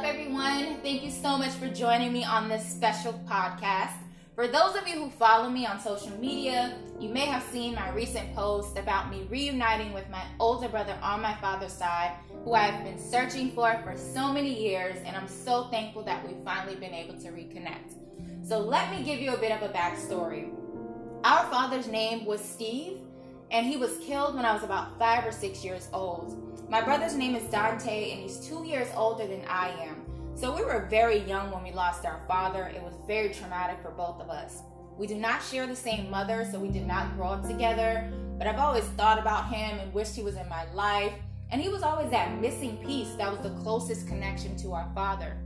up, everyone? Thank you so much for joining me on this special podcast. For those of you who follow me on social media, you may have seen my recent post about me reuniting with my older brother on my father's side, who I've been searching for for so many years, and I'm so thankful that we've finally been able to reconnect. So, let me give you a bit of a backstory. Our father's name was Steve, and he was killed when I was about five or six years old. My brother's name is Dontea, and he's two years older than I am. So we were very young when we lost our father. It was very traumatic for both of us. We do not share the same mother, so we did not grow up together. But I've always thought about him and wished he was in my life. And he was always that missing piece that was the closest connection to our father.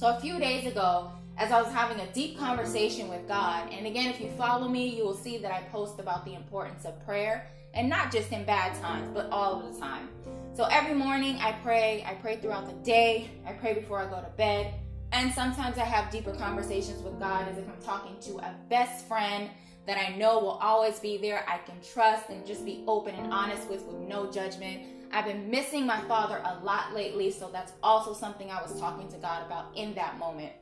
So a few days ago, as I was having a deep conversation with God, and again, if you follow me, you will see that I post about the importance of prayer, and not just in bad times, but all of the time. So every morning I pray, I pray throughout the day, I pray before I go to bed, and sometimes I have deeper conversations with God as if I'm talking to a best friend that I know will always be there, I can trust, and just be open and honest with with no judgment. I've been missing my father a lot lately, so that's also something I was talking to God about in that moment.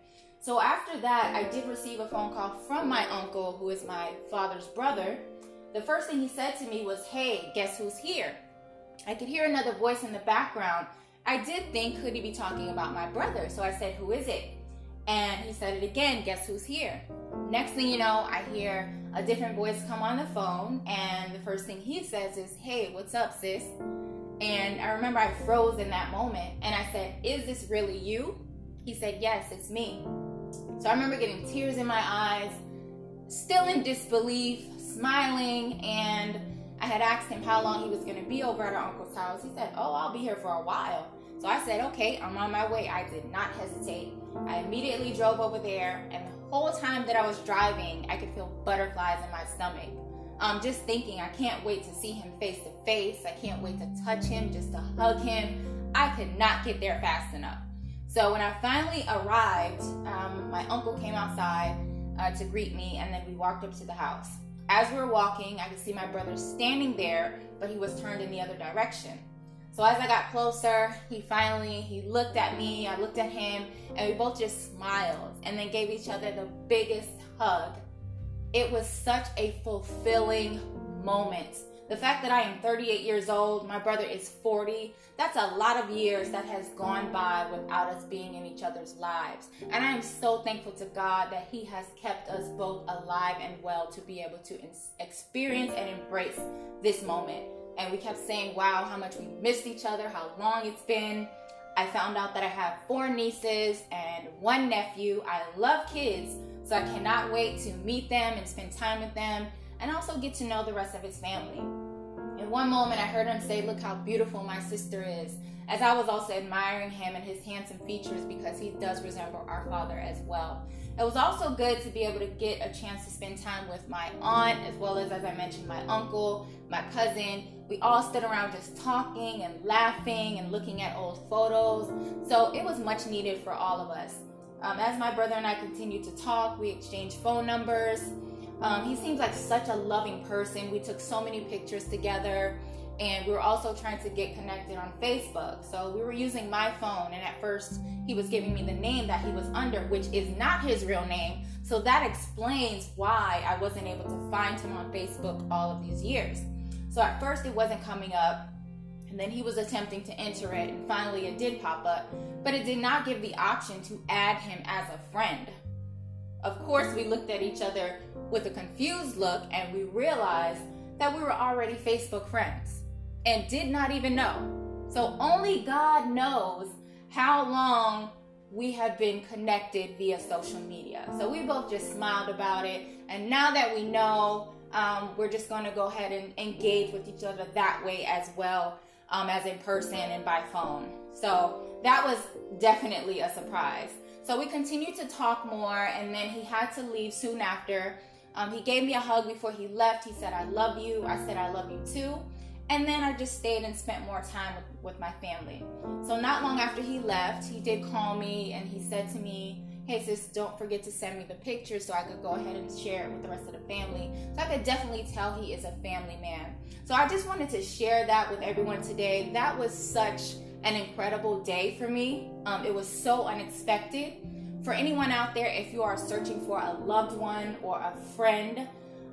So after that, I did receive a phone call from my uncle, who is my father's brother. The first thing he said to me was, Hey, guess who's here? I could hear another voice in the background. I did think, could he be talking about my brother? So I said, Who is it? And he said it again, Guess who's here? Next thing you know, I hear a different voice come on the phone, and the first thing he says is, Hey, what's up, sis? And I remember I froze in that moment and I said, Is this really you? He said, Yes, it's me. So I remember getting tears in my eyes, still in disbelief, smiling, and I had asked him how long he was going to be over at our uncle's house. He said, Oh, I'll be here for a while. So I said, Okay, I'm on my way. I did not hesitate. I immediately drove over there, and the whole time that I was driving, I could feel butterflies in my stomach. Um, just thinking, I can't wait to see him face to face. I can't wait to touch him, just to hug him. I could not get there fast enough. So when I finally arrived, um, my uncle came outside uh, to greet me, and then we walked up to the house. As we were walking, I could see my brother standing there, but he was turned in the other direction. So as I got closer, he finally he looked at me, I looked at him, and we both just smiled and then gave each other the biggest hug. It was such a fulfilling moment the fact that I am 38 years old, my brother is 40, that's a lot of years that has gone by without us being in each other's lives. And I am so thankful to God that He has kept us both alive and well to be able to experience and embrace this moment. And we kept saying, wow, how much we missed each other, how long it's been. I found out that I have four nieces and one nephew. I love kids, so I cannot wait to meet them and spend time with them and also get to know the rest of his family. In one moment, I heard him say, Look how beautiful my sister is, as I was also admiring him and his handsome features because he does resemble our father as well. It was also good to be able to get a chance to spend time with my aunt, as well as, as I mentioned, my uncle, my cousin. We all stood around just talking and laughing and looking at old photos. So it was much needed for all of us. Um, as my brother and I continued to talk, we exchanged phone numbers. Um, he seems like such a loving person. We took so many pictures together, and we were also trying to get connected on Facebook. So we were using my phone, and at first he was giving me the name that he was under, which is not his real name. So that explains why I wasn't able to find him on Facebook all of these years. So at first it wasn't coming up, and then he was attempting to enter it, and finally it did pop up, but it did not give the option to add him as a friend. Of course, we looked at each other with a confused look and we realized that we were already Facebook friends and did not even know. So only God knows how long we have been connected via social media. So we both just smiled about it. And now that we know, um, we're just going to go ahead and engage with each other that way as well um, as in person and by phone. So that was definitely a surprise. So we continued to talk more, and then he had to leave soon after. Um, he gave me a hug before he left. He said, I love you. I said, I love you too. And then I just stayed and spent more time with, with my family. So, not long after he left, he did call me and he said to me, Hey, sis, don't forget to send me the picture so I could go ahead and share it with the rest of the family. So, I could definitely tell he is a family man. So, I just wanted to share that with everyone today. That was such an incredible day for me. Um, it was so unexpected. For anyone out there, if you are searching for a loved one or a friend,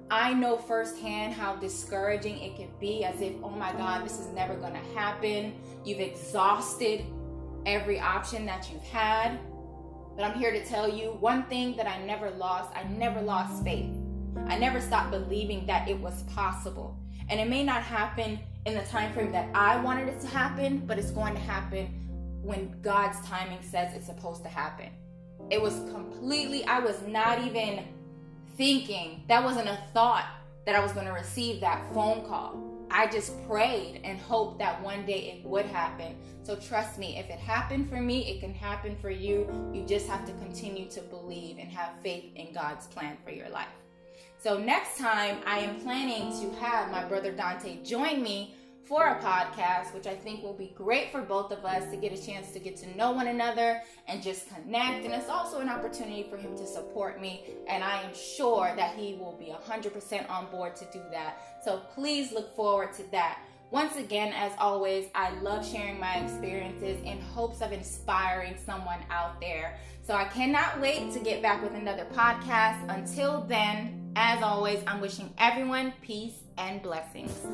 I know firsthand how discouraging it can be as if, oh my God, this is never going to happen. You've exhausted every option that you've had. But I'm here to tell you one thing that I never lost I never lost faith. I never stopped believing that it was possible. And it may not happen in the time frame that I wanted it to happen, but it's going to happen when God's timing says it's supposed to happen. It was completely, I was not even thinking, that wasn't a thought that I was going to receive that phone call. I just prayed and hoped that one day it would happen. So trust me, if it happened for me, it can happen for you. You just have to continue to believe and have faith in God's plan for your life. So next time, I am planning to have my brother Dontea join me for a podcast, which I think will be great for both of us to get a chance to get to know one another and just connect. And it's also an opportunity for him to support me. And I am sure that he will be 100% on board to do that. So please look forward to that. Once again, as always, I love sharing my experiences in hopes of inspiring someone out there. So I cannot wait to get back with another podcast. Until then, as always, I'm wishing everyone peace and blessings.